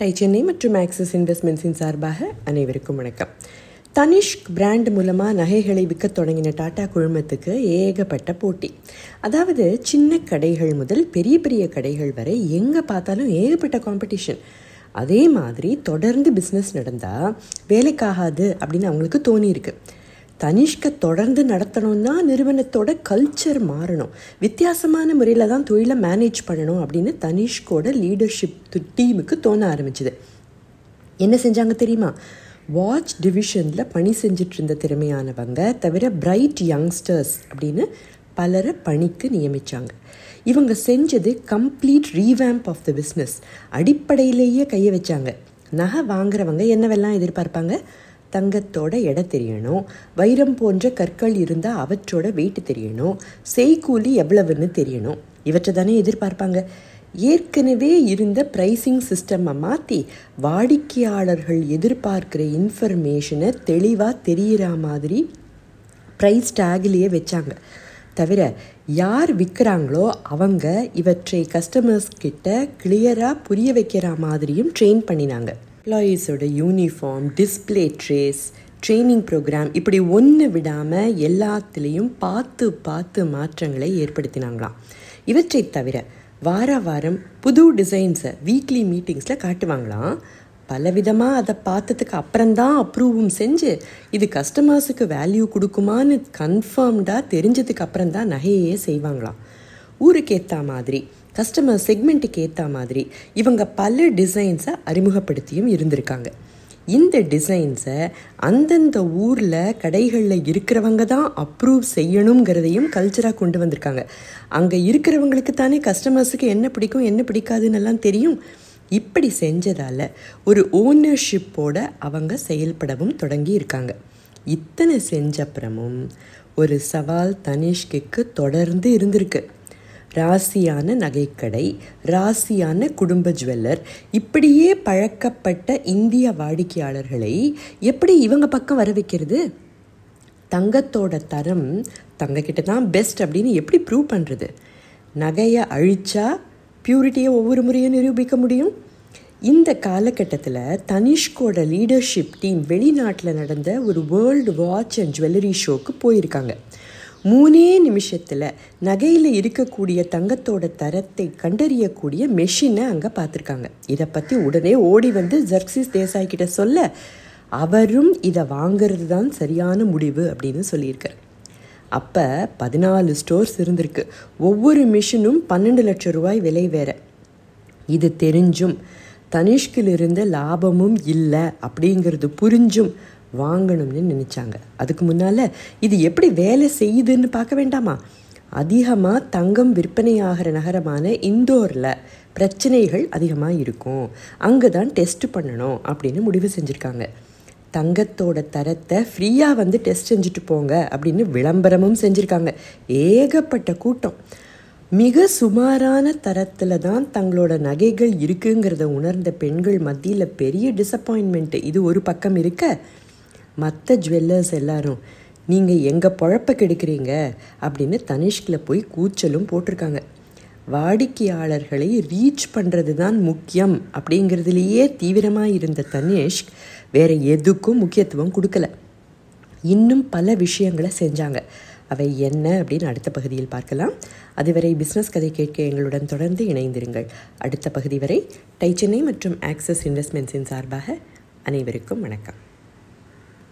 Tie Chennai மற்றும் axis இன்வெஸ்ட்மெண்ட்ஸின் சார்பாக அனைவருக்கும் வணக்கம். தனிஷ்க் பிராண்ட் மூலமாக நகைகளை விற்கத் தொடங்கின டாடா குழுமத்துக்கு ஏகப்பட்ட போட்டி. அதாவது சின்ன கடைகள் முதல் பெரிய பெரிய கடைகள் வரை எங்கே பார்த்தாலும் ஏகப்பட்ட காம்படிஷன் அதே மாதிரி தொடர்ந்து பிஸ்னஸ் நடந்தால் வேலைக்காகாது அப்படின்னு அவங்களுக்கு தோணியிருக்கு. தனிஷ்கை தொடர்ந்து நடத்தணும்னா நிறுவனத்தோட கல்ச்சர் மாறணும். வித்தியாசமான முறையில் தான் தொழிலை மேனேஜ் பண்ணணும் அப்படின்னு தனிஷ்கோட லீடர்ஷிப் டீமுக்கு தோண ஆரம்பிச்சுது. என்ன செஞ்சாங்க தெரியுமா? வாட்ச் டிவிஷனில் பணி செஞ்சுட்டு இருந்த திறமையானவங்க தவிர பிரைட் யங்ஸ்டர்ஸ் அப்படின்னு பலரை பணிக்கு நியமித்தாங்க இவங்க செஞ்சது complete revamp of the business அடிப்படையிலேயே கையை வச்சாங்க. நகை வாங்குறவங்க என்னவெல்லாம் எதிர்பார்ப்பாங்க? தங்கத்தோட எடை தெரியணும். வைரம் போன்ற கற்கள் இருந்தால் அவற்றோட வெயிட்டு தெரியணும். செய்கூலி எவ்வளவுன்னு தெரியணும். இவற்றை தானே எதிர்பார்ப்பாங்க. ஏற்கனவே இருந்த ப்ரைஸிங் சிஸ்டம்மை மாற்றி வாடிக்கையாளர்கள் எதிர்பார்க்குற இன்ஃபர்மேஷனை தெளிவாக தெரிகிற மாதிரி ப்ரைஸ் டேக்லேயே வச்சாங்க. தவிர யார் விற்கிறாங்களோ அவங்க இவற்றை கஸ்டமர்ஸ் கிட்ட கிளியராக புரிய வைக்கிற மாதிரியும் ட்ரெயின் பண்ணினாங்க. எம்ப்ளாயீஸோட uniform display trays training programme இப்படி ஒன்று விடாமல் எல்லாத்துலேயும் பார்த்து பார்த்து மாற்றங்களை ஏற்படுத்தினாங்களாம். இவற்றை தவிர வார வாரம் புது டிசைன்ஸை வீக்லி மீட்டிங்ஸில் காட்டுவாங்களாம். பலவிதமாக அதை பார்த்ததுக்கு அப்புறம்தான் அப்ரூவும் செஞ்சு இது கஸ்டமர்ஸுக்கு வேல்யூ கொடுக்குமான்னு கன்ஃபார்ம்டாக தெரிஞ்சதுக்கு அப்புறம் தான் நகையே செய்வாங்களாம். ஊருக்கு ஏற்ற மாதிரி கஸ்டமர் செக்மெண்ட்டுக்கு ஏற்ற மாதிரி இவங்க பல டிசைன்ஸை அறிமுகப்படுத்தியும் இருந்திருக்காங்க. இந்த டிசைன்ஸை அந்தந்த ஊரில் கடைகளில் இருக்கிறவங்க தான் அப்ரூவ் செய்யணுங்கிறதையும் கல்ச்சராக கொண்டு வந்திருக்காங்க. அங்கே இருக்கிறவங்களுக்கு தானே கஸ்டமர்ஸுக்கு என்ன பிடிக்கும் என்ன பிடிக்காதுன்னு எல்லாம் தெரியும். இப்படி செஞ்சதால் ஒரு ஓனர்ஷிப்போட அவங்க செயல்படவும் தொடங்கி இருக்காங்க. இத்தனை செஞ்சப்புறமும் ஒரு சவால் தனிஷ்குக்கு தொடர்ந்து இருந்திருக்கு. ராசியான நகைக்கடை ராசியான குடும்ப ஜுவல்லர் இப்படியே பழக்கப்பட்ட இந்திய வாடிக்கையாளர்களை எப்படி இவங்க பக்கம் வர வைக்கிறது? தங்கத்தோட தரம் தங்கக்கிட்ட தான் பெஸ்ட் அப்படின்னு எப்படி ப்ரூவ் பண்ணுறது நகையை அழிச்சா பியூரிட்டியை ஒவ்வொரு முறையும் நிரூபிக்க முடியும்? இந்த காலகட்டத்தில் தனிஷ்கோட லீடர்ஷிப் டீம் வெளிநாட்டில் நடந்த ஒரு வேர்ல்டு வாட்ச் அண்ட் ஜுவல்லரி ஷோக்கு போயிருக்காங்க. மூணே நிமிஷத்தில் நகையில் இருக்கக்கூடிய தங்கத்தோட தரத்தை கண்டறியக்கூடிய மெஷினை அங்கே பார்த்துருக்காங்க இதை பற்றி உடனே ஓடி வந்து ஜர்க்சிஸ் தேசாய் கிட்ட சொல்ல அவரும் இதை வாங்கிறது தான் சரியான முடிவு அப்படின்னு சொல்லியிருக்கார். அப்போ பதினாலு ஸ்டோர்ஸ் இருந்திருக்கு. ஒவ்வொரு மிஷினும் பன்னெண்டு லட்சம் ரூபாய் விலை வேற. இது தெரிஞ்சும் தனிஷ்கில் இருந்த லாபமும் இல்லை அப்படிங்கிறது புரிஞ்சும் வாங்கணும்னு நினச்சாங்க. அதுக்கு முன்னால் இது எப்படி வேலை செய்யுதுன்னு பார்க்க வேண்டாமா? அதிகமாக தங்கம் விற்பனையாகிற நகரமான இந்தோரில் பிரச்சனைகள் அதிகமாக இருக்கும். அங்கே தான் டெஸ்ட் பண்ணணும் அப்படின்னு முடிவு செஞ்சுருக்காங்க. தங்கத்தோட தரத்தை ஃப்ரீயாக வந்து டெஸ்ட் செஞ்சுட்டு போங்க அப்படின்னு விளம்பரமும் செஞ்சுருக்காங்க. ஏகப்பட்ட கூட்டம். மிக சுமாரான தரத்தில் தான் தங்களோட நகைகள் இருக்குங்கிறத உணர்ந்த பெண்கள் மத்தியில் பெரிய டிசப்பாயின்மெண்ட்டு இது ஒரு பக்கம் இருக்க மற்ற ஜுவல்லர்ஸ் எல்லாரும் நீங்கள் எங்கள் பொழப்ப கெடுக்கிறீங்க? அப்படின்னு தனிஷ்கில் போய் கூச்சலும் போட்டிருக்காங்க. வாடிக்கையாளர்களை ரீச் பண்ணுறது தான் முக்கியம் அப்படிங்கிறதுலேயே தீவிரமாக இருந்த தனிஷ்க் வேறு எதுக்கும் முக்கியத்துவம் கொடுக்கல. இன்னும் பல விஷயங்களை செஞ்சாங்க. அவை என்ன அப்படின்னு அடுத்த பகுதியில் பார்க்கலாம். அதுவரை பிஸ்னஸ் கதை கேட்க எங்களுடன் தொடர்ந்து இணைந்திருங்கள். அடுத்த பகுதி வரை டை சென்னை மற்றும் ஆக்சஸ் இன்வெஸ்ட்மெண்ட்ஸின் சார்பாக அனைவருக்கும் வணக்கம்.